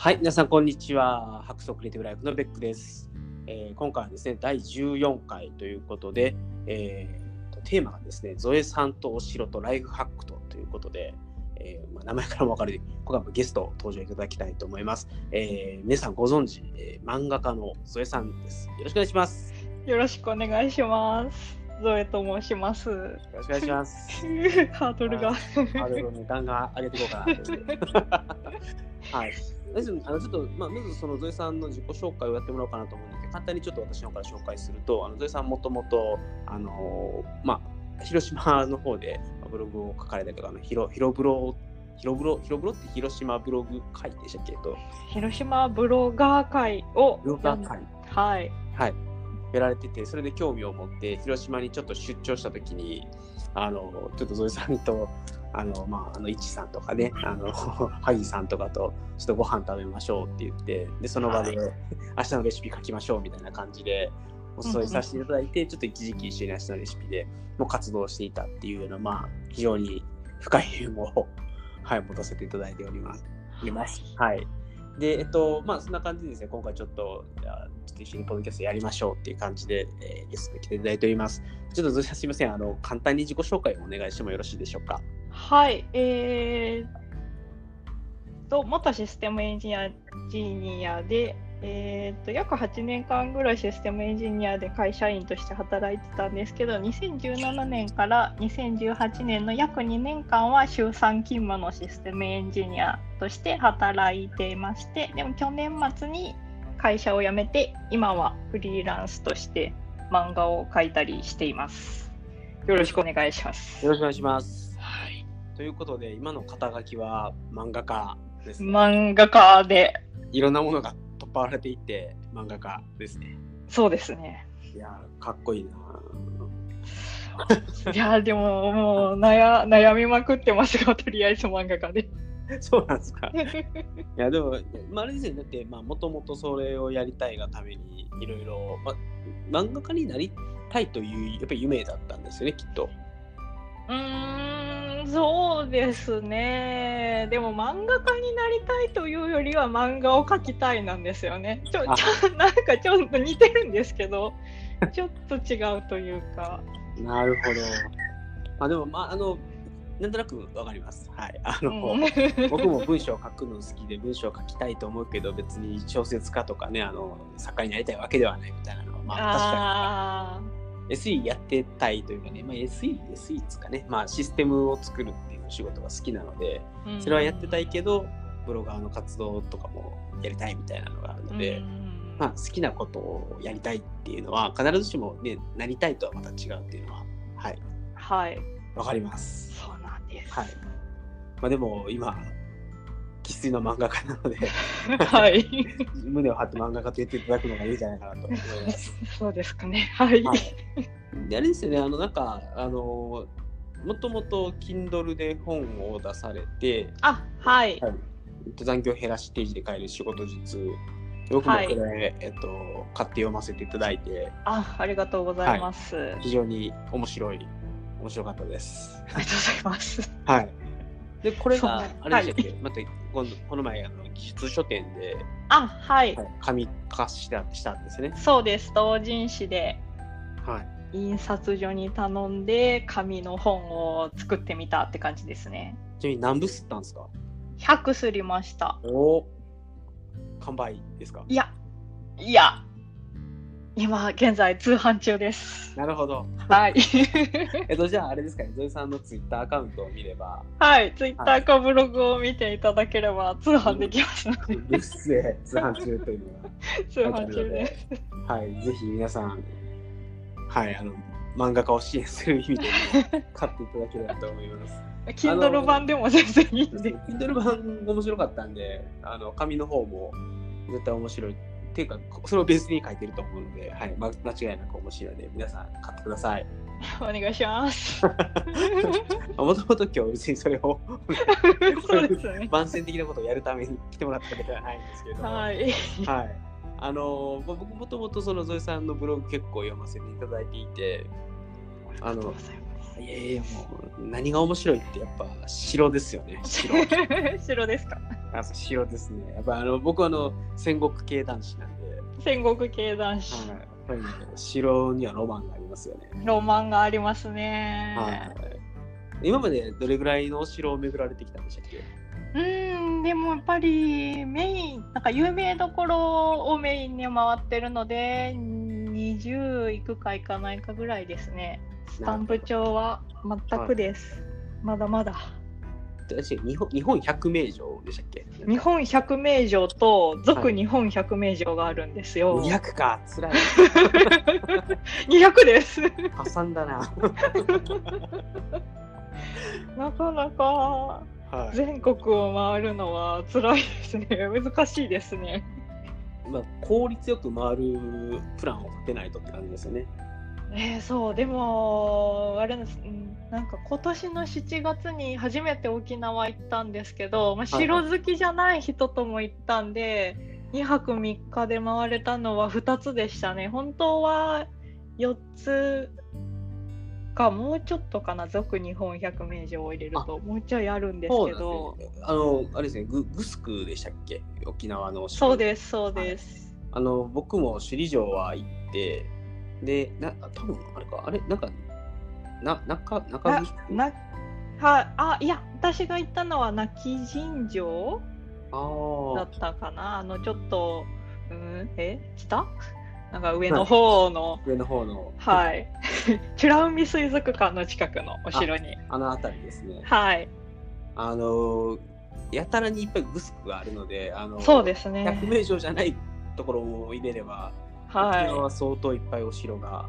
はい、皆さん、こんにちは。白素クリエイティブライフのベックです。えー今回はですね、第14回ということで、えーとテーマがですね、ゾエさんとお城とライフハックとということで、えーまあ、名前からも分かるように、今回もゲストを登場いただきたいと思います。えー皆さんご存知、えー漫画家のゾエさんです。よろしくお願いします。よろしくお願いします。ゾエと申します。よろしくお願いします。ハードルが。ハードルをね、ガンガン上げていこうかな。はい。ですあのちょっと、まあ、まずそのゾエさんの自己紹介をやってもらおうかなと思うんですけど、簡単にちょっと私の方から紹介すると、あのゾエさんもともと、あのまあ、広島の方でまあブログを書かれたりとか、あのヒロヒロブロ、ヒロブロ、ヒロブロって広島ブログ会でしたっけと、広島ブロガー会をブロガー会。はい。はい。やられてて、それで興味を持って、広島にちょっと出張したときに、あの、ちょっとゾエさんと、あの、まあ、あの、いちさんとかね、あの、ハギさんとかと、ちょっとご飯食べましょうって言って、で、その場で、は 明日のレシピ書きましょうみたいな感じで、お誘いさせていただいて、ちょっと一時期一緒に明日のレシピでもう活動していたっていうような、まあ、非常に深い縁を、はい、持たせていただいております。います。はい。で、えっと、まあ、そんな感じでですね、今回ちょっと、じゃあちょっと一緒にポッドキャストやりましょうっていう感じで、えーゲストに来ていただいております。ちょっと、すみません、あの、簡単に自己紹介をお願いしてもよろしいでしょうか？はい。えー、と、元システムエンジニアジニアで、えー、と約8年間ぐらいシステムエンジニアで会社員として働いてたんですけど2017年から2018年の約2年間は週3勤務のシステムエンジニアとして働いていましてでも去年末に会社を辞めて今はフリーランスとして漫画を描いたりしていますよろしくお願いしますよろしくお願いします。はいということで、今の肩書きは漫画家ですね。漫画家でいろんなものが取っ払われていって、漫画家ですね。そうですねいやー、かっこいいな いやでももう悩悩みまくってますがとりあえず漫画家でそうなんですか。いや、でも、まあ、あれですよね。だって、まあ、もともとそれをやりたいがために、いろいろ、まあ、漫画家になりたいという、やっぱり夢だったんですよね、きっと。うーんそうですね。でも漫画家になりたいというよりは漫画を描きたいなんですよね。ちょあ。ちょなんかちょっと似てるんですけどちょっと違うというか。なるほど。まあ、でも、まあ、あの、なんとなくわかります。はい。あの、うん。僕も文章を書くの好きで文章を書きたいと思うけど別に小説家とかねあの作家になりたいわけではないみたいなのはまああ確かに SE やってたいというかね、まあ、SE、SE ですかね、まあ、システムを作るっていう仕事が好きなのでーそれはやってたいけどブロガーの活動とかもやりたいみたいなのがあるので、うん。まあ、好きなことをやりたいっていうのは必ずしもねなりたいとはまた違うっていうのははい。はい。わかります。そうなんです。はい。まあ、でも今生粋の漫画家なのではい胸を張って漫画家と言っていただくのがいいんじゃないかなと思います。そうですかねはい、はい、であれですよね、あのなんか、あのもともと Kindle で本を出されて、あはいはい残業減らし定時で買える仕事術、僕もこれ、はいえっと、買って読ませていただいて、あありがとうございます、非常に面白い、面白かったです。ありがとうございますはい。で、これが、あれでしたっけ、また今度この前、あの技術書店で、あはい、はい、紙化したしたんですね。そうです。同人誌ではい。印刷所に頼んで紙の本を作ってみたって感じですね。ちなみに何部吸ったんですか？100すりました。お完売ですか？いやいや今現在通販中です。なるほど。はい。えっと、じゃああれですかね、ゾエさんのツイッターアカウントを見れば、はい。ツイッターかブログを見ていただければ通販できますので。ブッスへ通販中というの通販中です。が、はい、ぜひ皆さん、はい、あの、漫画家を支援する意味で、買っていただければと思います。Kindle 版でも全然いいんで。Kindle 版面白かったんで、あの、紙の方も絶対面白い。っていうか、それをベースに書いてると思うので、はい、ま間違いなく面白いので、皆さん買ってください。お願いします。もともと今日別にそれを そうですね。番宣的なことをやるために来てもらったわけではないんですけれども、ははい、いあのまあ僕もともとそのゾエさんのブログ結構読ませていただいていて、あのいやいやもう何が面白いってやっぱ城ですよね。城。白ですか？あ城ですね。やっぱあの僕はあの戦国系男子なんで、戦国系男子、はい、やっぱりね、城にはロマンがありますよね。ロマンがありますね。はい。今までどれぐらいの城を巡られてきたんでしたっけ？うーん、でもやっぱりメイン、なんか有名どころをメインに回ってるので、20いくかいかないかぐらいですね。スタンプ帳は全くです。まだまだ。私日本日本百名城でしたっけ？日本百名城と続日本百名城があるんですよ。200か、つらい。200です。挟んだな。なかなかはい。全国を回るのは辛いですね。難しいですね。まあ、効率よく回るプランを立てないとって感じですよね。えー、そうでもあれです、うん、なんか今年の7月に初めて沖縄行ったんですけど、まあ、はいはい。城好きじゃない人とも行ったんで、2泊3日で回れたのは2つでしたね。本当は4つかもうちょっとかな続日本百名城を入れるともうちょいあるんですけど。ね。あの、あれですね、ググスクでしたっけ？沖縄の城そうですそうです、あの、僕も首里城は行って、で、な、多分あれか、あれ、なんか、な、中、中な城なはあいや私が行ったのは亡き神城だあったかな。あのちょっとうん？え？北なんか上の方の。あ、上の方の、はい。美ら海水族館の近くのお城に。あの辺りですね。はい。あの、やたらにいっぱいグスクがあるので、あの、そうですね。百名城じゃないところも入れれば、沖縄はは相当いっぱいお城が、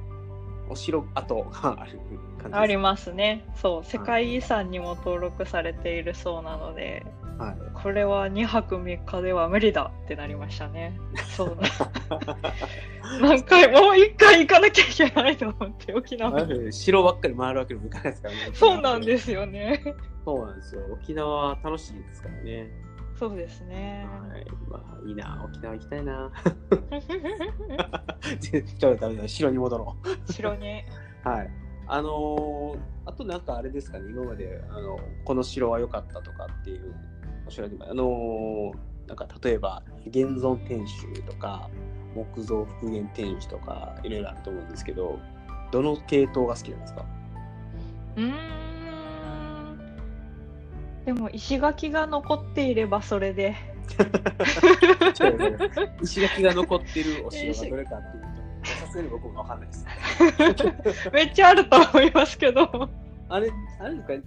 お城跡がある感じいです。ありますねそう世界遺産にも登録されているそうなのではい。これは2泊3日では無理だってなりましたねそう 何回もう1回行かなきゃいけないと思って沖縄に城ばっかり回るわけにもいかないですからね。そうなんですすよねそうなんですよ。沖縄は楽しいですからね。そうですねはい。まあ、いいな。沖縄行きたいな。ちょっとダメだ。城に戻ろ城にう。はい。あのーあとなんかあれですかね、今まで、あの、この城は良かったとかっていうお城でも、あのーなんか例えば、現存天守とか、木造復元天守とか、いろいろあると思うんですけど、どの系統が好きなんですか？うーんでも石垣が残っていればそれで。石垣が残ってるお城がどれかっていうと、さすがに僕もわかんないです。めっちゃあると思いますけど。あれ、あれですか、例え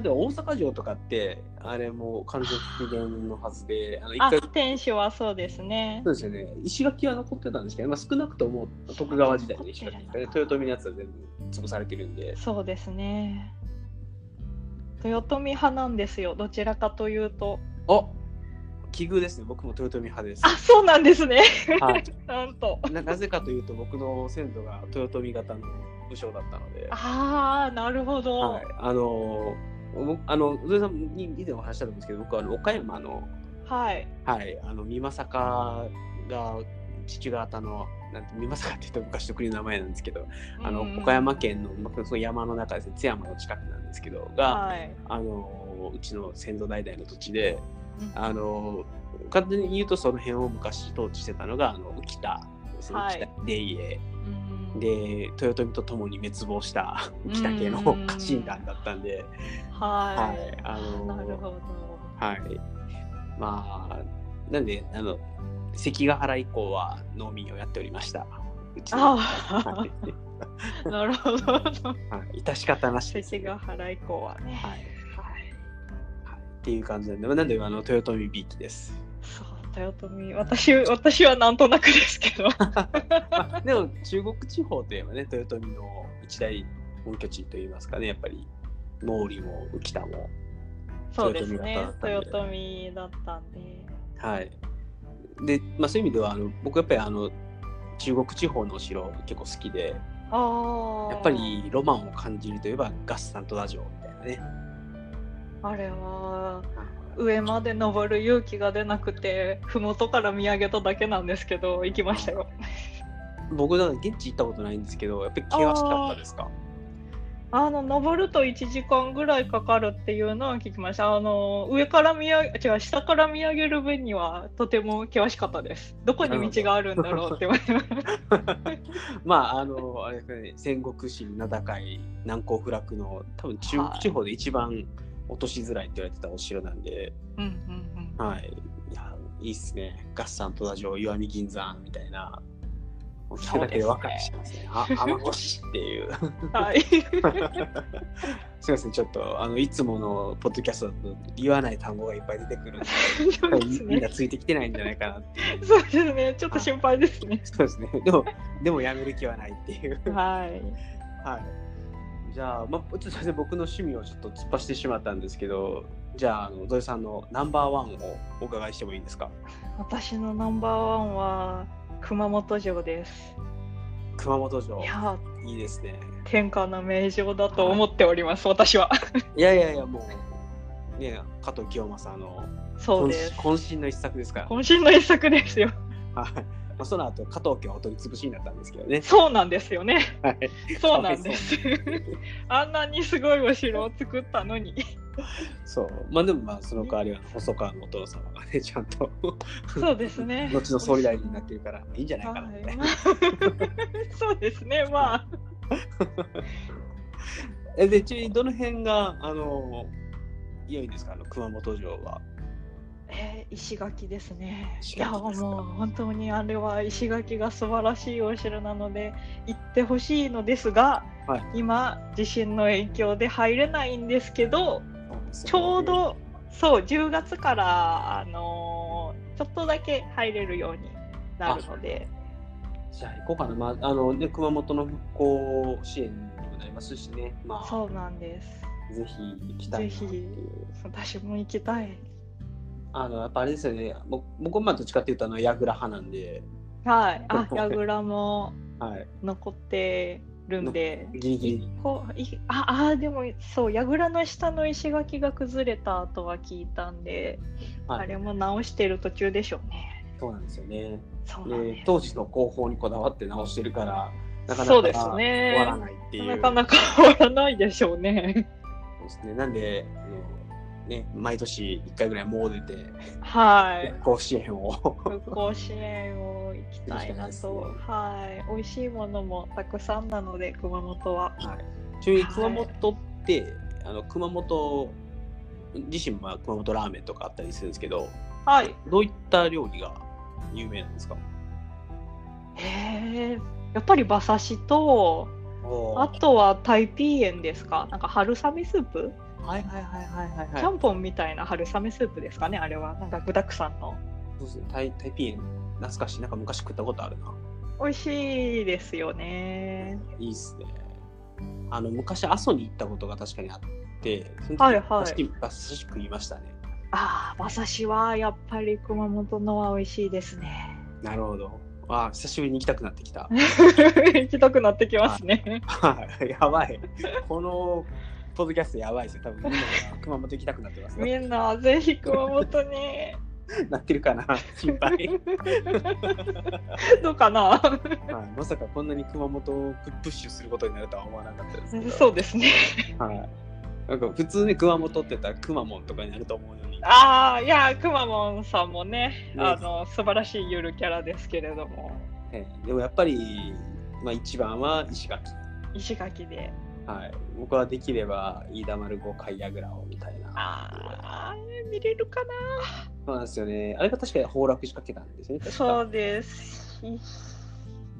ば大阪城とかって、あれもう完全復元のはずで、あの一あ回、天守はそうですね。そうですよね、石垣は残ってたんですけど、まあ、少なくとも徳川時代の石垣豊臣のやつは全部潰されてるんで、そうですね豊臣派なんですよどちらかというと。あ奇遇ですね、僕も豊臣派です。あ。そうなんですね。はい、なんと。ななぜかというと、僕の先祖が豊臣方の武将だったので、ああなるほど、はい、あの僕あの、宇さんに以前お話ししたと思うんですけど、僕は岡山の、はい。はい、あの美作が父方の、なんて美作って言うと昔の国の名前なんですけど、あのうん岡山県の、まあ、その山の中ですね、津山の近くなんですけど、が、はい。あのうちの先祖代々の土地で、うん。あの簡単に言うとその辺を昔統治してたのがあの浮田ですね、はい。浮田で家うん。で豊臣と共に滅亡した浮田家のうん家臣団だったんで、はい、はい。あのなるほど。はい。まあ、なんで、あの、関ヶ原以降は農民をやっておりました。うちのあはいあなるほどはい。致し方なしです、関ヶ原以降はねはい。はいはい。っていう感じなんで、なんで、あの、豊臣びいきです。そう豊臣私私はなんとなくですけど まあでも、中国地方といえばね、豊臣の一大本拠地といいますかね、やっぱり、毛利も浮田も。そうですね豊臣方だったんで豊臣だったんではい。で、まあ、そういう意味では、あの僕やっぱり、あの、中国地方のお城結構好きで、ああやっぱりロマンを感じるといえばガッサントダ城みたいなね。あれは上まで登る勇気が出なくて麓から見上げただけなんですけど行きましたよ。僕だ現地行ったことないんですけど、やっぱり険しかったですか？あの登ると1時間ぐらいかかるっていうのは聞きました。あの上から見上げ、違う、下から見上げる分にはとても険しかったです。どこに道があるんだろうって思いました。まあ、あの、あれですね、戦国史名高い難攻不落の、多分中はい国地方で一番落としづらいって言われてたお城なんで、うんうんうん。はい。いや、いいっすね。合算戸田城、石見銀山みたいな。聞くだけでワクワクしますね。あ、天越っていう。はい。すみません、ちょっと、あの、いつものポッドキャストだと言わない単語がいっぱい出てくるんで、そうですみんなね。ついてきてないんじゃないかなっていう。そうですね。ちょっと心配ですね。そうですね。でも、でもやめる気はないっていう。はい。はい。じゃあ、まあ、ちょっと僕の趣味をちょっと突っ走ってしまったんですけど、じゃあ、あの土井さんのナンバーワンをお伺いしてもいいですか？私のナンバーワンは熊本城です。熊本城い。や、いいですね。天下の名城だと思っております、私は。いやいやいや、もう、ね、加藤清正のそうです。渾身の一作ですから。渾身の一作ですよ。はい。まあ、その後、加藤家はお取り潰しになったんですけどね。そうなんですよね。はい。そうなんです。あんなにすごいお城を作ったのに。そう。まあでもまあ、その代わりは細川のお父様がね、ちゃんと そうですね。後の総理大臣になってるから、いいんじゃないかなって。はいまあそうですね。まあ、えで、ちなみにどの辺が、あの、良いんですか、あの熊本城は。えー石垣ですね。石いや、もう本当にあれは石垣が素晴らしいお城なので、行ってほしいのですが、はい今、地震の影響で入れないんですけど、ちちょう。ど、そう、10月から、あのーちょっとだけ入れるようになるので、じゃあ行こうかな。まあ、あの、ね、熊本の復興支援にもなりますしね。まあ、そうなんです。ぜひ行きたいなっていう。私も行きたい。あの、やっぱあれですよね。僕僕はまあどっちかっていうと、あの、矢倉派なんで、はい。あ、はい櫓もはい。残ってるんで。ギリギリ。こういああでもそう櫓の下の石垣が崩れたとは聞いたんで、はいあれも直してる途中でしょうね。そうなんですよね。そうなんで、で当時の広報にこだわって直してるから、なかなかそうですね終わらないっていう。す。なかなか終わらないでしょうね。そうですね。なんで、あのね、毎年1回ぐらいもう出て、はい。復興支援を。復興支援を行きたいなと。はい。美味しいものもたくさんなので熊本は。はい、ちなみに熊本って、あの熊本自身は熊本ラーメンとかあったりするんですけど、はい。どういった料理が有名なんですか？へえ。やっぱり馬刺しとおあとはタイピーエンですか？なんか春雨スープ？はいはいはいはいはいはい。ちゃんぽんみたいな春雨スープですかね、あれは。なんか具沢山の。そうですね。タイタイピー懐かしい。なんか昔食ったことあるな。美味しいですよね。いいっすね。あの、昔、阿蘇に行ったことが確かにあって、その時はいはい馬刺し食いましたね。ああ、馬刺しはやっぱり熊本のは美味しいですね。なるほど。あ久しぶりに行きたくなってきた。行きたくなってきますね。はい、やばい。このポッドキャストやばいですよ。多分みんなが熊本行きたくなってますよ。みんなぜひ熊本に。なってるかな？心配。どうかな？はい、まさかこんなに熊本をプッシュすることになるとは思わなかったですけど。そうですね。はい。なんか普通に熊本って言ったらくまモンとかになると思うのに。ああ、いや、くまモンさんもね、ねあの素晴らしいゆるキャラですけれども、ええでもやっぱり、まあ一番は石垣。石垣で。はい。僕はできれば飯田丸五海櫓をみたいな。ああ、見れるかなそうなんですよね。あれが確かに崩落しかけたんですよね。そうです。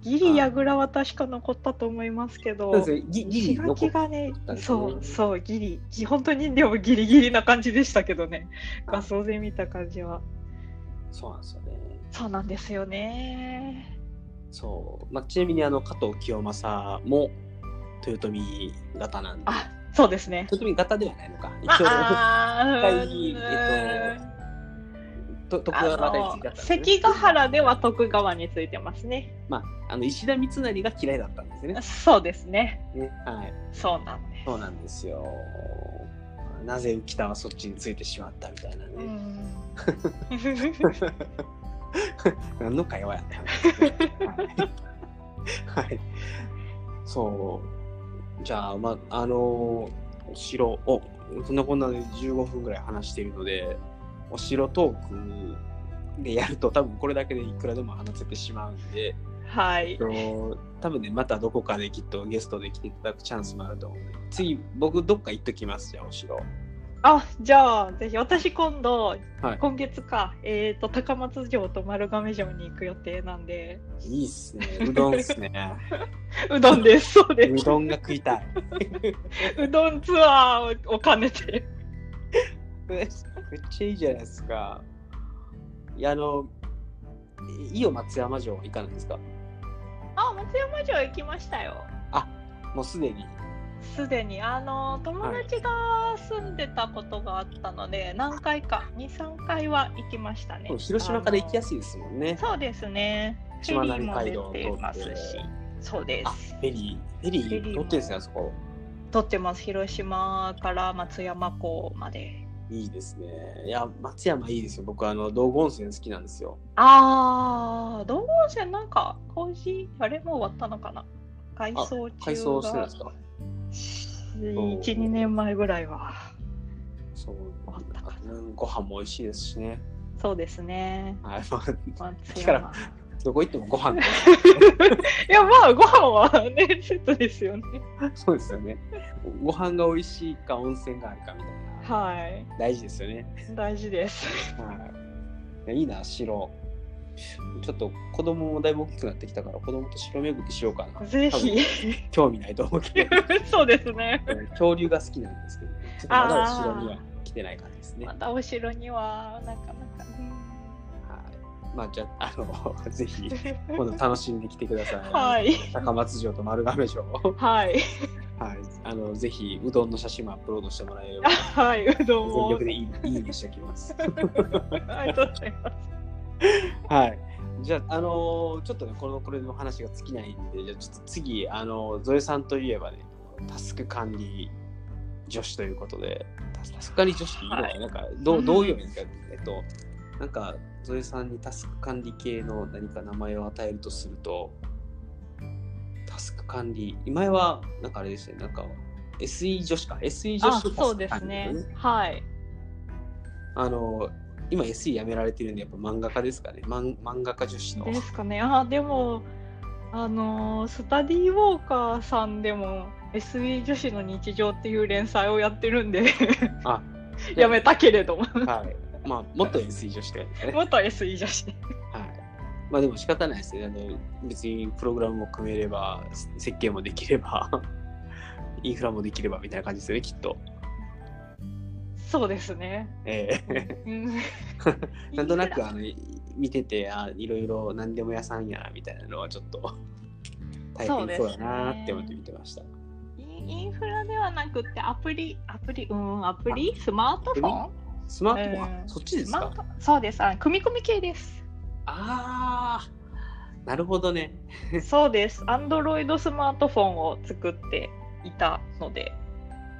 ギリヤグラは確か残ったと思いますけど。ギギリねそうそう、ギリ、ぎ本当にでもギリギリな感じでしたけどね、画像で見た感じは。そうなんですよね。そうなんですよね。そう。まあ、ちなみにあの加藤清正も豊臣方なんで。あそうですね。豊臣方ではないのか。一応、一回えっと、徳川方についてあったんですね関ヶ原では徳川についてますね。まあ、あの石田三成が嫌いだったんですよね。そうですね。ねはい。そうなんです。そうなんですよ。なぜ浮田はそっちについてしまったみたいなうね。ん 何の会話やったんですねはい。はい。そう。じゃあ、まあ、あのーお城を、そんなこんなで15分ぐらい話しているので、お城トークでやると多分これだけでいくらでも話せてしまうんで、はいえっ。と多分ね、またどこかできっとゲストで来ていただくチャンスもあると思うので、次、僕どっか行っときます、じゃあ、お城。あ、じゃあ、ぜひ、私今度、はい今月か、えっ、と、高松城と丸亀城に行く予定なんで、いいっすね。うどんっすね。うどんです。そうでうどんが食いたい。す。うどんツアーを兼ねて。めっちゃいいじゃないですか。いや、あの、いいよ松山城行かないですか？あ、松山城行きましたよ。もうすでに。すでに、あの、友達が住んでたことがあったので、何回か、2、3回は行きましたね。広島から行きやすすいですもんね。そうですね。フェリーも出てますし。そうであ、す。フェリー、フェリーもー乗ってんですね、あそこ。撮ってます。広島から松山港まで。いいですね。いや、松山いいですよ。僕、あの、道後温泉好きなんですよ。あー、道後温泉なんか工事、あれもう終わったのかな改装中が改装してるんですか？1、2年前ぐらいは。そう終わったかご飯も美味しいですしね。そうですね。はい、まあ、松から山。どこ行ってもご飯 いや、まあ、ご飯はね、セットですよね。そうですよね。ご飯が美味しいか温泉があるかみたいな。はい。大事ですよね。大事です。はい。いやいいな、城。ちょっと子供もだいぶ大きくなってきたから、子供と城巡りしようかな。ぜひ。興味ないと思うけど、そうですね。恐竜が好きなんですけど、ちょっとまだお城には来てない感じですね。はい。またお城には、なかなか。うんまあ、じゃあ、あの、ぜひ、今度楽しんできてください。はい。高松城と丸亀城。はい。はい。あの、ぜひ、うどんの写真もアップロードしてもらえれば、はい、うどんを。全力でいいいいねしておきます。ありがとうございます。はい。じゃあ、あのーちょっとね、この、これの話が尽きないんで、じゃあ、ちょっと次、あのゾエさんといえばね、タスク管理女子ということで、タスク管理女子っていいな、はいなんか、どううんどういう意味ですか、えっと、なんか、ゾエさんにタスク管理系の何か名前を与えるとすると、タスク管理、前は、なんかあれですね、なんか、SE 女子か、SE 女あ、子そうですね。はい。あの、今 SE やめられてるんで、やっぱ漫画家ですかね。漫漫画家女子の。ですかね。あ、でも、あのースタディウォーカーさんでも SE 女子の日常っていう連載をやってるんであ、やめたけれどもはい。まあ、もっと SE 女子ってですね。元 SE 女子はい。まあでも仕方ないですね。あの別にプログラムも組めれば、設計もできれば、インフラもできればみたいな感じですよね、きっと。そうですね。ええうんなんとなくあのい見ててあいろいろ何でも屋さんやなみたいなのはちょっと大変そうだなって思って見てました。インフラではなくてアプリ、アプリ、うん、アプリ？スマートフォン？スマートフォン、あうんそっちですか？そうです。あ組み込み系です。ああなるほどね。そうです。アンドロイドスマートフォンを作っていたので。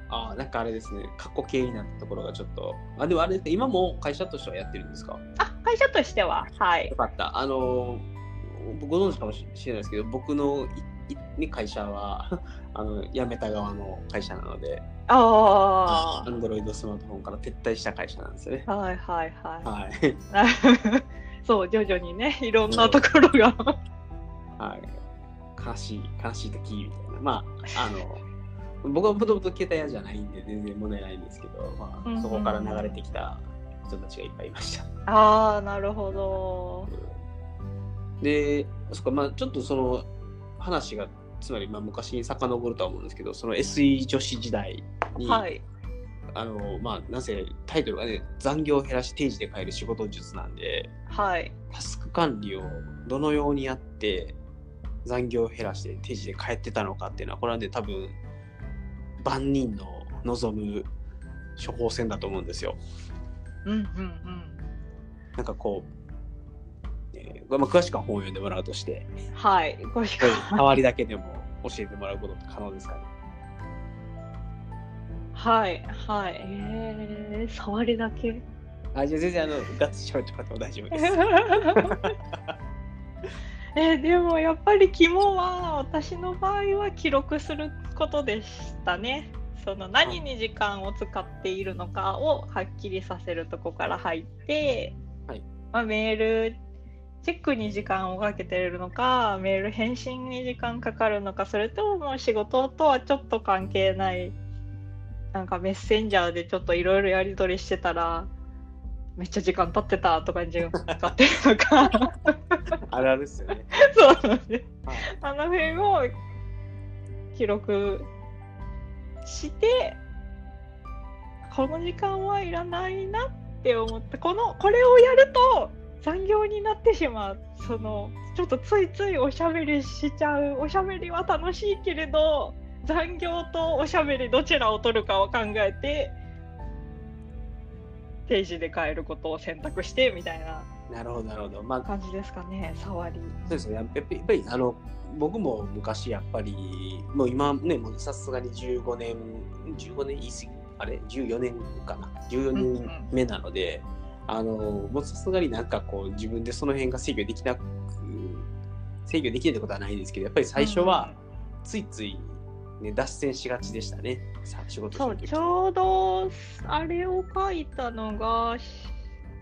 ああなんかあれですね過去形になったところがちょっとあでもあれですか今も会社としてはやってるんですか？あ、会社としては、はいよ。かった。あのーご存知かもしれないですけど僕のい会社は あの辞めた側の会社なのであアンドロイドスマートフォンから撤退した会社なんですよね。あ。はいはいははい。い。そう、徐々にね、いろんなところが。はい。悲しい、悲しい時みたいな。まあ、あの、僕はもともと携帯屋じゃないんで全然問題ないんですけど、まあ、そこから流れてきた人たちがいっぱいいました。ああ、なるほど。で、そっか、まあ、ちょっとその話が、つまりまあ昔に遡るとは思うんですけど、その SE 女子時代に、はい。あの、まあ、なぜタイトルがね、残業を減らし定時で変える仕事術なんで、はい。タスク管理をどのようにやって残業を減らして定時で帰ってたのかっていうのはこれはね多分万人の望む処方箋だと思うんですよ。うんうんなんかこう、えーまあ、詳しくは本を読んでもらうとしてうん。はい。ごしこれ触りだけでも教えてもらうことって可能ですかね？はい。はい。えー、触りだけ？あじゃあ全然あのガッツリ喋ってもらっても大丈夫です。えでもやっぱり肝は私の場合は記録することでしたね。その何に時間を使っているのかをはっきりさせるとこから入って、はいまあ、メールチェックに時間をかけてるのかメール返信に時間かかるのかそれとももう仕事とはちょっと関係ないなんかメッセンジャーでちょっといろいろやり取りしてたらめっちゃ時間経ってたとかに時間かかってるのか。あるあるですよね。そうなんです。はい。あの辺を記録してこの時間はいらないなって思ってこのこれをやると残業になってしまう。そのちょっとついついおしゃべりしちゃう。おしゃべりは楽しいけれど残業とおしゃべりどちらを取るかを考えて定時で帰ることを選択してみたいななるほど、なるほど。まあ、感じですかね触り。そうですね。やっぱり、あの、僕も昔やっぱり、もう今ね、もうさすがに15年、15年言い過ぎ、あれ、14年かな？14年目なので、あの、もうさすがになんかこう、自分でその辺が制御できなく、制御できないってことはないんですけど、やっぱり最初は、ついつい、ね、脱線しがちでしたね。さ仕事そうちょうどあれを書いたのがし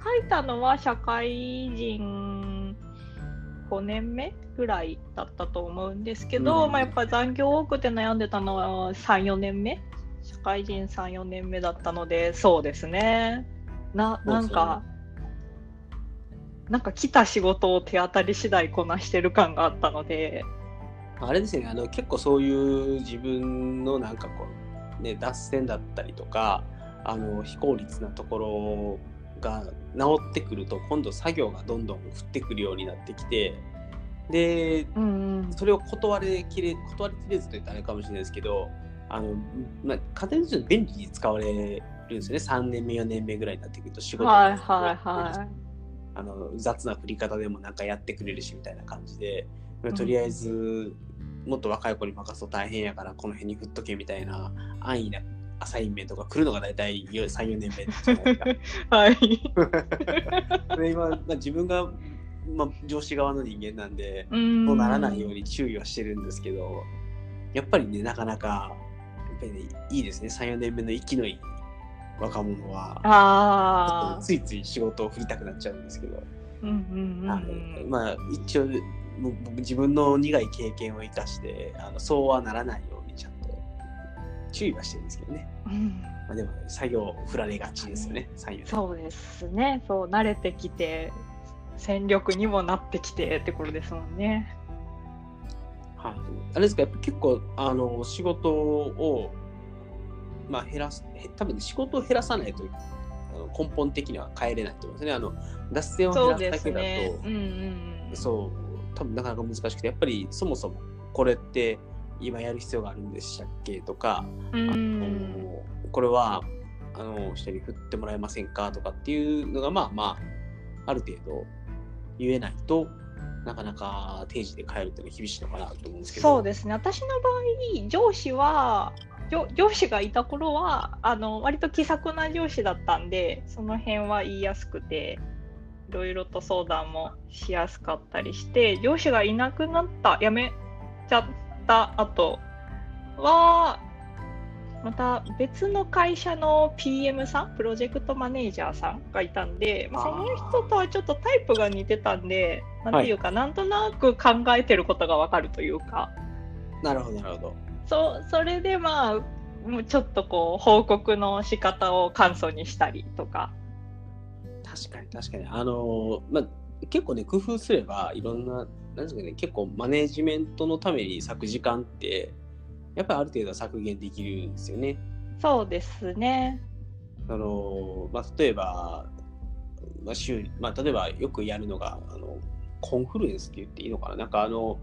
書いたのは社会人5年目ぐらいだったと思うんですけど、うん。まあ、やっぱ残業多くて悩んでたのは34年目。社会人34年目だったのでそうですね。ななんかなんか来た仕事を手当たり次第こなしてる感があったのであれですね。あの結構そういう自分のなんかこう、ね、脱線だったりとかあの非効率なところが治ってくると今度作業がどんどん降ってくるようになってきてでうんうん。それを断りきれ断りきれずと言ったらあれかもしれないですけどあの、まあ、家庭として便利に使われるんですよね。3年目4年目ぐらいになってくると仕事がはいはいはい。あの雑な振り方でもなんかやってくれるしみたいな感じで、とりあえずもっと若い子に任すと大変やからこの辺に振っとけみたいな安易なアサインメントが来るのが大体34年目じゃないですか。はい で今、まあ、自分が、まあ、上司側の人間なんでうんそうならないように注意はしてるんですけどやっぱりねなかなかやっぱり、ね、いいですね34年目の息のいい若者はああ、ついつい仕事を振りたくなっちゃうんですけど。うんうんうんはいうん。まあ一応僕自分の苦い経験を生かしてあのそうはならないようにちゃんと注意はしてるんですけどね、うんまあ、でも作業振られがちですよねそうですね。そう慣れてきて戦力にもなってきてってことですもんね。はい、あれですかやっぱ結構あの仕事をまあ減らすへ多分ね仕事を減らさないとあの根本的には変えれないと思うんですねあの脱線を減らすだけだとね。うんうんうん。そう、多分なかなか難しくて、やっぱりそもそもこれって今やる必要があるんでしたっけとか、これはあの人に振ってもらえませんかとかっていうのが、まあまあ、ある程度言えないとなかなか定時で帰るっていうのは厳しいのかなと思うんですけど。そうですね。私の場合、上司は、上上司がいた頃はあの割と気さくな上司だったんでその辺は言いやすくていろいろと相談もしやすかったりして上司がいなくなった辞めちゃった後はまた別の会社の PM さんプロジェクトマネージャーさんがいたんで、まあ、その人とはちょっとタイプが似てたんでなんていうか、なんとなく考えてることがわかるというか。なるほど、なるほど。そうそれでまあもうちょっとこう報告の仕方を簡素にしたりとか。確かに確かに。あのまあ、結構ね、工夫すれば、いろんな、なんですかね、結構マネージメントのために割く時間って、やっぱりある程度は削減できるんですよね。そうですね。あのまあ、例えば、まあ週まあ、例えばよくやるのがあのコンフルエンスって言っていいのかななんかあの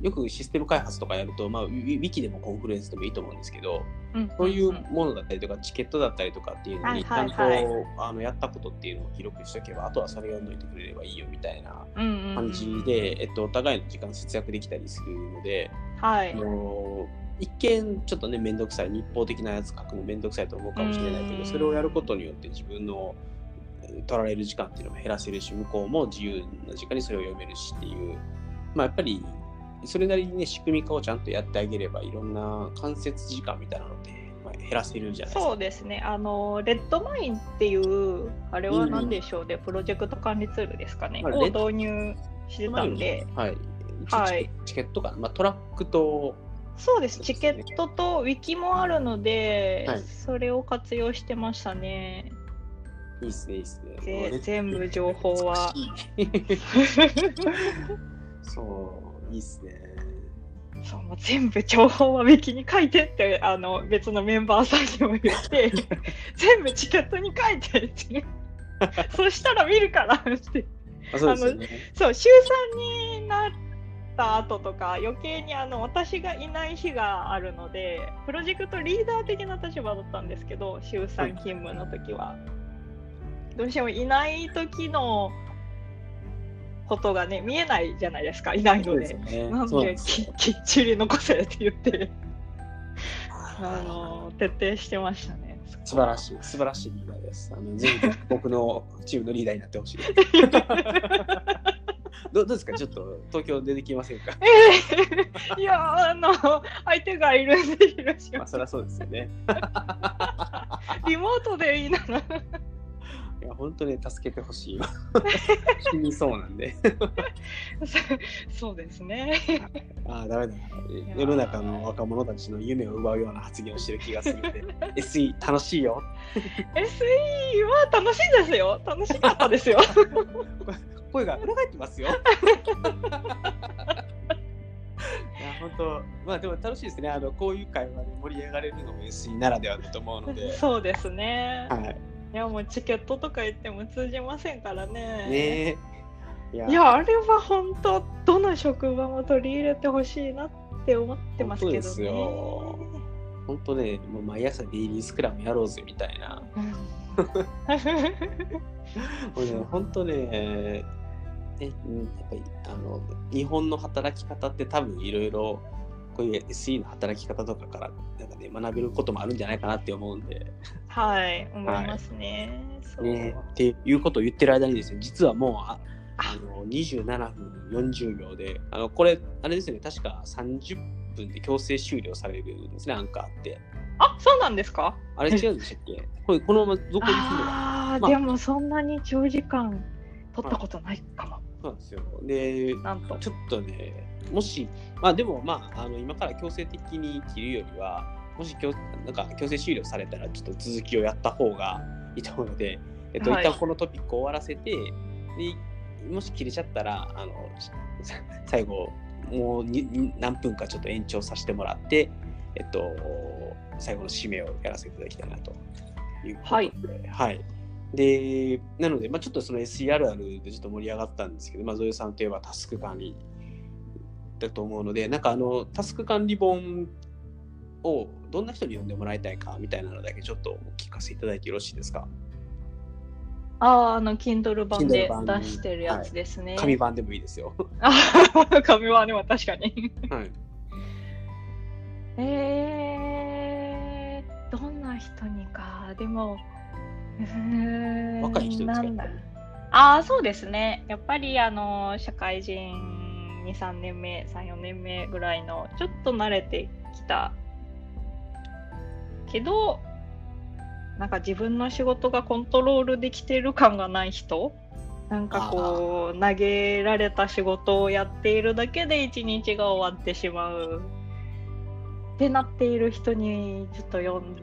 よくシステム開発とかやると、まあ、ウィキでもコンフルエンスでもいいと思うんですけどうん。そういうものだったりとかチケットだったりとかっていうのにちはいゃんと、あのやったことっていうのを記録しておけばあとはそれを読んどいてくれればいいよみたいな感じで、えっと、お互いの時間節約できたりするので、はい。あ。の一見ちょっとね面倒くさい日報的なやつ書くの面倒くさいと思うかもしれないけうん。どそれをやることによって自分のえー取られる時間っていうのも減らせるし向こうも自由な時間にそれを読めるしっていうまあ、やっぱりそれなりにね仕組み化をちゃんとやってあげればいろんな間接時間みたいなので、まあ、減らせるじゃないですか。そうですね。あの、レッドマインっていう、あれは何でしょうね、プロジェクト管理ツールですかね、を導入してたんで、はい。はいチケットかな、まあ、トラックと、そうです、ねチケットとウィキもあるので、はいそれを活用してましたね。いいっすね、いいっすね。ぜ全部情報は。そう、いいっすね。そうもう全部情報はウィキに書いてってあの別のメンバーさんにも言って 全部チケットに書いてってそしたら見るからってあそうですよね。そう週3になった後とか余計にあの私がいない日があるのでプロジェクトリーダー的な立場だったんですけど週3勤務の時は、どうしてもいない時のことがね見えないじゃないですかいないのでね。なんできっちり残せって言ってあの徹底してましたね。素晴らしい、素晴らしいリーダーです。あのぜひ僕のチームのリーダーになってほしい。どうどうですか？ちょっと東京出てきませんか？いやあの相手がいるんで広島まあそりゃそうですよね。リモートでいいならいや、本当ね、助けてほしいわ。死にそうなんで。そ そうですね。ああ、ダメだ。世の中の若者たちの夢を奪うような発言をしてる気がするんで、SE 楽しいよ。SE は楽しいですよ。楽しかったですよ。声が裏返ってますよ。いや、本当、まあでも楽しいですね。あのこういう会話で盛り上がれるのも SE ならではだと思うので。そうですね。はい。いやもうチケットとか言っても通じませんからね。ねえ。いやいやあれは本当どの職場も取り入れてほしいなって思ってますけどね。本当ですよ本当ね、もう毎朝デイリースクラムやろうぜみたいな。うんこれね、本当ね、えうんやっぱりあの日本の働き方って多分いろいろこういう SE の働き方とかからなんか、ね、学べることもあるんじゃないかなって思うんで、はい、思いますね。そう。ね、っていうことを言ってる間にですね実はもうああの27分40秒であのこれあれですね確か30分で強制終了されるんですねアンカーって。あ、そうなんですか？あれ違うんでしたっけ？これこのままどこに住んでるああ、まあ。でもそんなに長時間取ったことないかも。そうなんですよ。でなんと。ちょっとね、もし、まあでもまあ、あの今から強制的に切るよりは、もし強なんか強制終了されたら、ちょっと続きをやった方がいいと思うので、えっと、はい。一旦このトピックを終わらせて、でもし切れちゃったら、あのさ最後、もうにに何分かちょっと延長させてもらって、えっと、最後の締めをやらせていただきたいなということで、はい。はいで、なので、まあ、ちょっとその SE あるあるでちょっと盛り上がったんですけど、まあ、ゾエさんといえばタスク管理だと思うので、なんかあの、タスク管理本をどんな人に読んでもらいたいかみたいなのだけちょっとお聞かせいただいてよろしいですか？ああ、あの、Kindle 版で出してるやつですね。紙版でもいいですよ。あ紙版でも確かに。はい。えー、どんな人にか。でも、若い人ですか？ああ、そうですね。やっぱり、あの、社会人2、3年目、3、4年目ぐらいの、ちょっと慣れてきたけど、なんか自分の仕事がコントロールできてる感がない人？なんかこう投げられた仕事をやっているだけで一日が終わってしまう。ってなっている人にちょっと読ん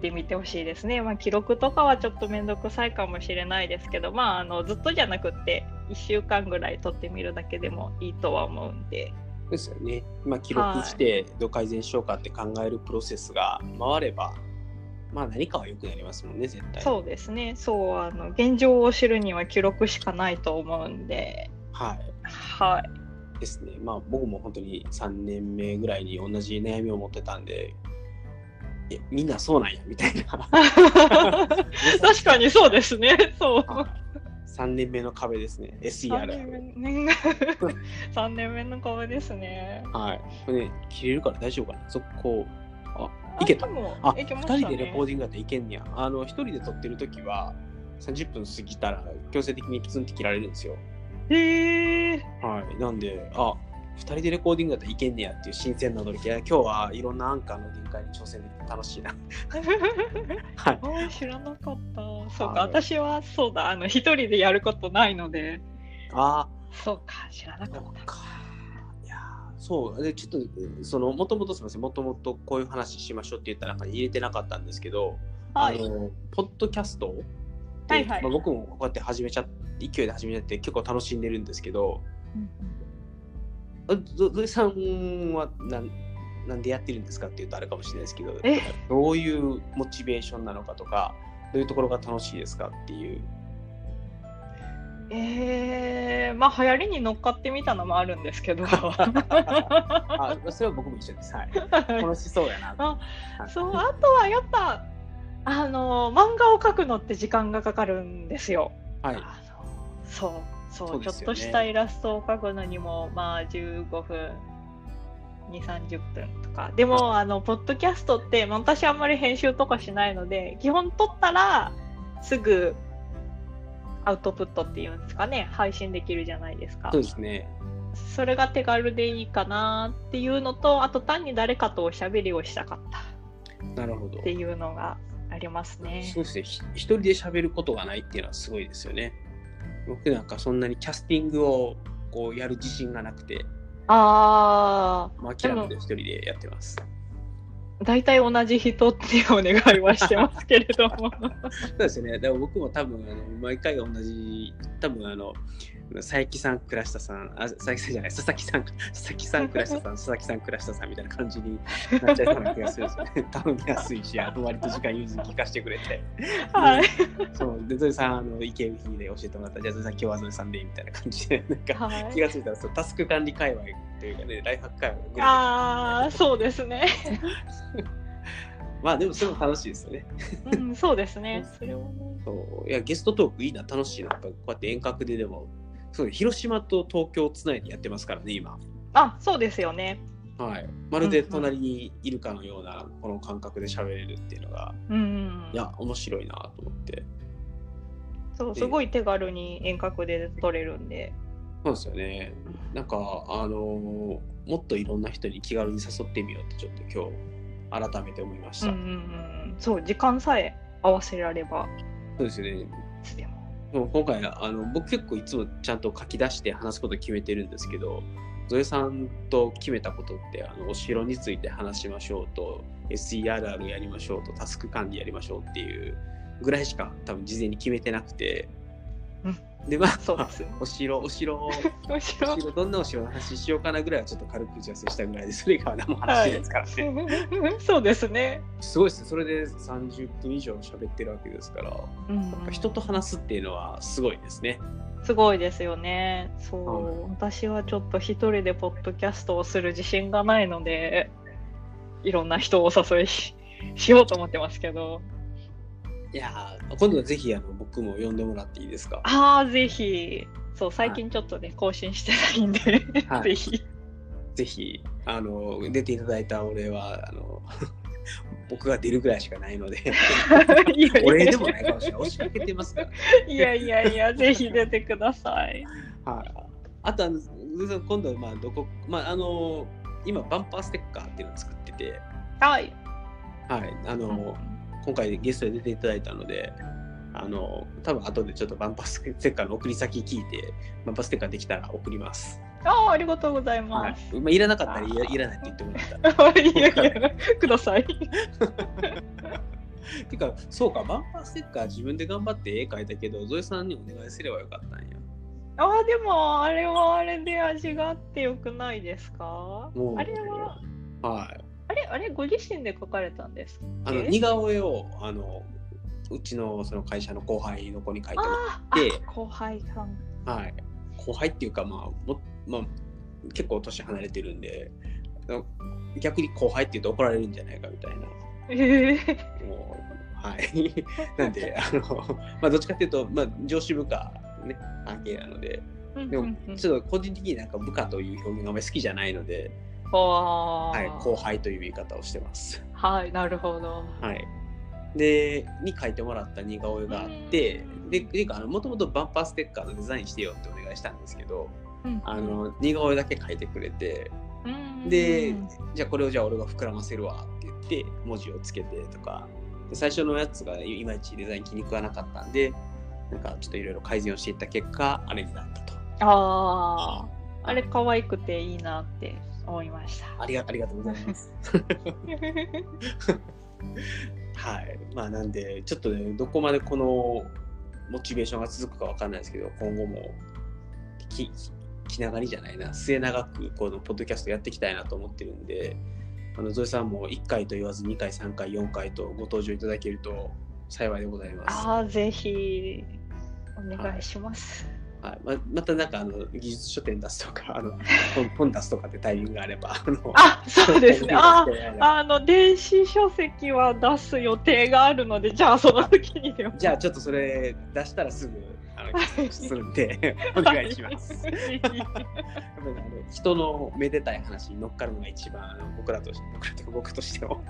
でみてほしいですね。まあ記録とかはちょっと面倒くさいかもしれないですけど、まああのずっとじゃなくって1週間ぐらい取ってみるだけでもいいとは思うんで。ですよね。まあ、記録してどう改善しようかって考えるプロセスが回れば、まあ何かは良くなりますもんね、絶対。そうですね。そう、あの、現状を知るには記録しかないと思うんで、はい。はい。ですね。まあ僕も本当に3年目ぐらいに同じ悩みを持ってたんで、いやみんなそうなんやみたいな。確かにそうですね。そう。3年目の壁ですね。SE あ3るある。年目 三年目の壁ですね。はい。これね、切れるから大丈夫かな続行。あ、いけたあ。でもあ、いけ2ましたね人でレコーディングだったらいけんねや。あの、1人で撮ってるときは、30分過ぎたら強制的にプツンって切られるんですよ。へえ。はい。なんで、あ、2人でレコーディングだったらいけんねやっていう新鮮な驚きや、今日はいろんなアンカーの限界に挑戦できて楽しいな。はい。知らなかった。そうか、はい私はそうだ、あの、一人でやることないので、あそうか、知らなあ、かった。か。いやーそう。で、ちょっと、その、もともとすみません、もともとこういう話しましょうって言った中に入れてなかったんですけど、はい。あの、ポッドキャストってはいはいまあ、僕もこうやって始めちゃって、勢いで始めちゃって結構楽しんでるんですけど、うんあぞぞえさんはなんなんでやってるんですかっていうとあれかもしれないですけどえ？どういうモチベーションなのかとかどういうところが楽しいですかっていう。えー、まあ流行りに乗っかってみたのもあるんですけど。あそれは僕も一緒です。はい。楽しそうやなあそうあとはやっぱあの漫画を描くのって時間がかかるんですよ。はい。そうそうね。ちょっとしたイラストを描くのにもまあ15分2 3 0分とか。でもあのポッドキャストってまあ私あんまり編集とかしないので基本撮ったらすぐアウトプットっていうんですかね。配信できるじゃないですか。そうですね。それが手軽でいいかなっていうのとあと単に誰かとおしゃべりをしたかった。なるほど。っていうのがありますね。そうですね。ひ一人で喋ることがないっていうのはすごいですよね僕なんかそんなにキャスティングをこうやる自信がなくて、あまあ、諦めて一人でやってますあ、大体同じ人っていうお願いはしてますけれども。そうですね。でも僕も多分あの毎回同じ、多分あの、佐伯さん、倉下さん、あ佐伯さんじゃない、佐々木さん、佐々木さん、倉下さん、佐々木さん、倉下さんみたいな感じになっちゃいそうな気がするんですよね。頼みやすいし、あと割と時間融通聞かせてくれて。はい。そう、で、ゾエさん、あの、意見日で教えてもらったら、じゃあゾエさん、今日はゾエさんで、みたいな感じで、なんか、はい気がついたらそう、タスク管理界隈というかね、ライフハック界隈がああ、そうですね。まあでもそれも楽しいですよね。うん、そうですね。それをね。そういやゲストトークいいな楽しいなやっぱこうやって遠隔ででもそう広島と東京をつないでやってますからね今あ、そうですよね。はいまるで隣にいるかのようなこの感覚で喋れるっていうのがうんうん。いや面白いなと思ってそう、すごい手軽に遠隔で撮れるんで。そうですよねなんかあのーもっといろんな人に気軽に誘ってみようってちょっと今日改めて思いました、うんうんうん。そう、時間さえ合わせられば。そうですよねも。今回あの僕結構いつもちゃんと書き出して話すこと決めてるんですけどゾエさんと決めたことってあのお城について話しましょうと SERR やりましょうとタスク管理やりましょうっていうぐらいしか多分事前に決めてなくて、うんでまあそうです。お城。お城。おむしろ城。どんなお城の話しようかなぐらいはちょっと軽く打ち合わせしたぐらいでそれ以外は何も話ですからね、そう。ですね。すごいですね。それで30分以上喋ってるわけですから。やうん。っぱ人と話すっていうのはすごいですね。すごいですよね。そう、はい。私はちょっと一人でポッドキャストをする自信がないので、いろんな人をお誘いししようと思ってますけど。いやー今度はぜひあの僕も呼んでもらっていいですか？ああ、ぜひ。そう、最近ちょっとね、更新してないんで、はい。ぜひ。ぜひあの出ていただいたお礼はあの 僕が出るぐらいしかないので。いやいやお礼でもないかもしれない。押しかけてますから、いやいやいや、ぜひ出てください。はい、あとあの今度まあどこまああの今バンパーステッカーっていうのを作ってて。はい。はい。あの、今回ゲストで出ていただいたのであの多分後でちょっとバンパーステッカーの送り先聞いてバンパーステッカーできたら送ります。ああ、ありがとうございはます。いまあ、いらなかったらいらいらないって言ってもらったら。いやいや、ください。てか、そうか、バンパーステッカー自分で頑張って絵描いたけど、ゾエさんにお願いすればよかったんや。ああ、でも、あれはあれで味があってよくないですか？もうあれは、はい。あれ、あれ、ご自身で書かれたんですあの、え似顔絵を、あの、うちのその会社の後輩の子に描いてもらああ、であ後輩さん。はい。後輩っていうか、まあ、もまあ、結構年離れてるんで、逆に後輩って言うと怒られるんじゃないかみたいな。ええもう、はい。なんで、あの、まあ、どっちかっていうと、まあ、上司部下、ね、関係なので、でも、ちょっと個人的になんか部下という表現があんまり好きじゃないので、ははい、後輩という言い方をしてます。はい、なるほど。はい。でに書いてもらった似顔絵があって、でていうかもともとバンパーステッカーのデザインしてよってお願いしたんですけど、うん。あの似顔絵だけ書いてくれてうん。でじゃあこれをじゃあ俺が膨らませるわって言って文字をつけてとかで最初のやつがいまいちデザイン気に食わなかったんでなんかちょっといろいろ改善をしていった結果あれになったと。ああ、あれ可愛くていいなって思いました。ありがありがとうございます はいまあなんでちょっとねどこまでこのモチベーションが続くかわかんないですけど今後もき気長にじゃないな末永くこのポッドキャストやっていきたいなと思ってるんであのゾエさんも1回と言わず2回3回4回とご登場いただけると幸いでございます。ああ、ぜひお願いします。はいままたなんかあの技術書店出すとかあの本本出すとかってタイミングがあればあのあ、そうですね。ああの電子書籍は出す予定があるので、じゃあその時にでも。じゃあちょっとそれ出したらすぐするんでお願いします。はい。やっぱりあの人のめでたい話に乗っかるのが一番僕らとして僕らと僕としても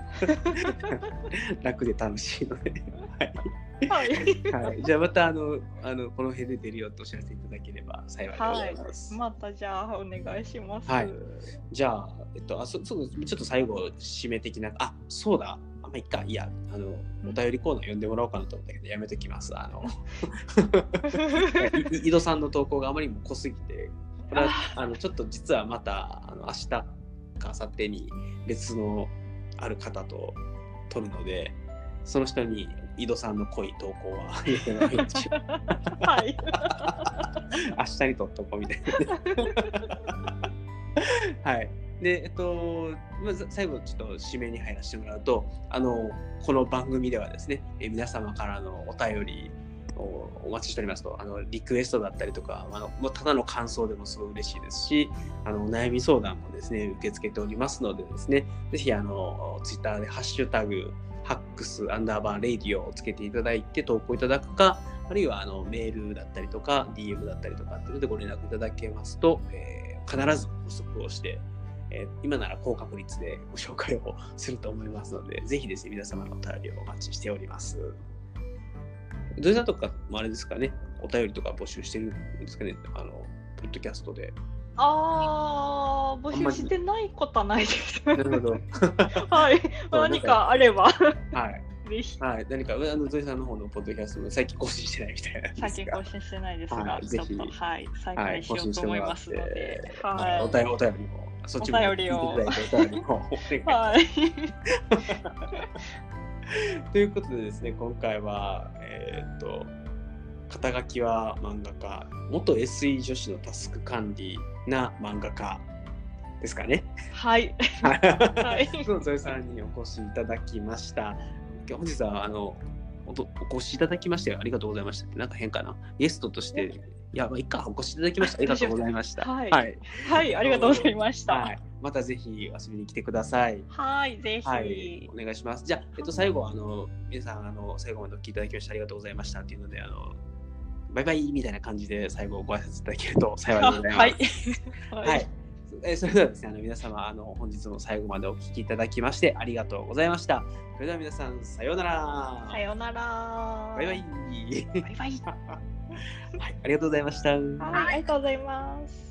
楽で楽しいので、はい。はいはい、じゃあまたあのあのこの辺で出るよとお知らせいただければ幸いでございます。またじゃあお願いします。はいじゃあ、えっと、あそそうちょっと最後締め的なあそうだまいっかいやあのお便りコーナー読んでもらおうかなと思ったけどやめときますあの い井戸さんの投稿があまりにも濃すぎてこれはあのちょっと実はまたあの明日か明後日に別のある方と撮るのでその人に井戸さんの濃い投稿は入れてないんでしょはい。明日に撮っとこうみたいな。はい。で、えっと、まず最後ちょっと締めに入らせてもらうと、あの、この番組ではですね、え皆様からのお便りをお待ちしておりますと、あの、リクエストだったりとか、あのもうただの感想でもすごい嬉しいですし、あの、お悩み相談もですね、受け付けておりますのでですね、ぜひ、あの、ツイッターでハッシュタグ、ハックスアンダーバーレイディオをつけていただいて投稿いただくか、あるいはあのメールだったりとか DM だったりとかっていうのでご連絡いただけますと、えー必ず補足をして、えー今なら高確率でご紹介をすると思いますので、ぜひですね、皆様のお便りをお待ちしております。どういうとかもあれですかね、お便りとか募集してるんですかね、あの、ポッドキャストで。ああ、募集してないことはないです。なるほど。はい。何かあれば、はい。ぜひ。はい。何か、あの、ゾイさんの方のポッドキャストも最近更新してないみたいな。最近更新してないですが、はいちょっぜひと、はい、再はい、開しようと思いますので、は、はいお便りお便りも、そっちもお便りをお便りも はい。ということでですね、今回は、えーっと、肩書きは漫画家、元 SE 女子のタスク管理な漫画家ですかね。はい。はい ゾエさんにお越しいただきました。本日はあのおとお越しいただきましてありがとうございましたってなんか変かな？ゲストとして、いや、まあ、いっか、お越しいただきました。ありがとうございました。はいはい。はい、ありがとうございました。は、はいまたぜひ遊びに来てください。い、ぜひ。はい、お願いします。じゃあ、えっと、最後、あの、皆さん、あの、最後までお聞きいただきましてありがとうございましたっていうので、あの、バイバイみたいな感じで最後ご挨拶いただけると幸いでございます。はい。はい。えーそれではですね、あの皆様、あの本日も最後までお聞きいただきましてありがとうございました。それでは皆さん、さようなら。さようなら。バイバイ。バイバイ。はい、ありがとうございました。はい、ありがとうございます。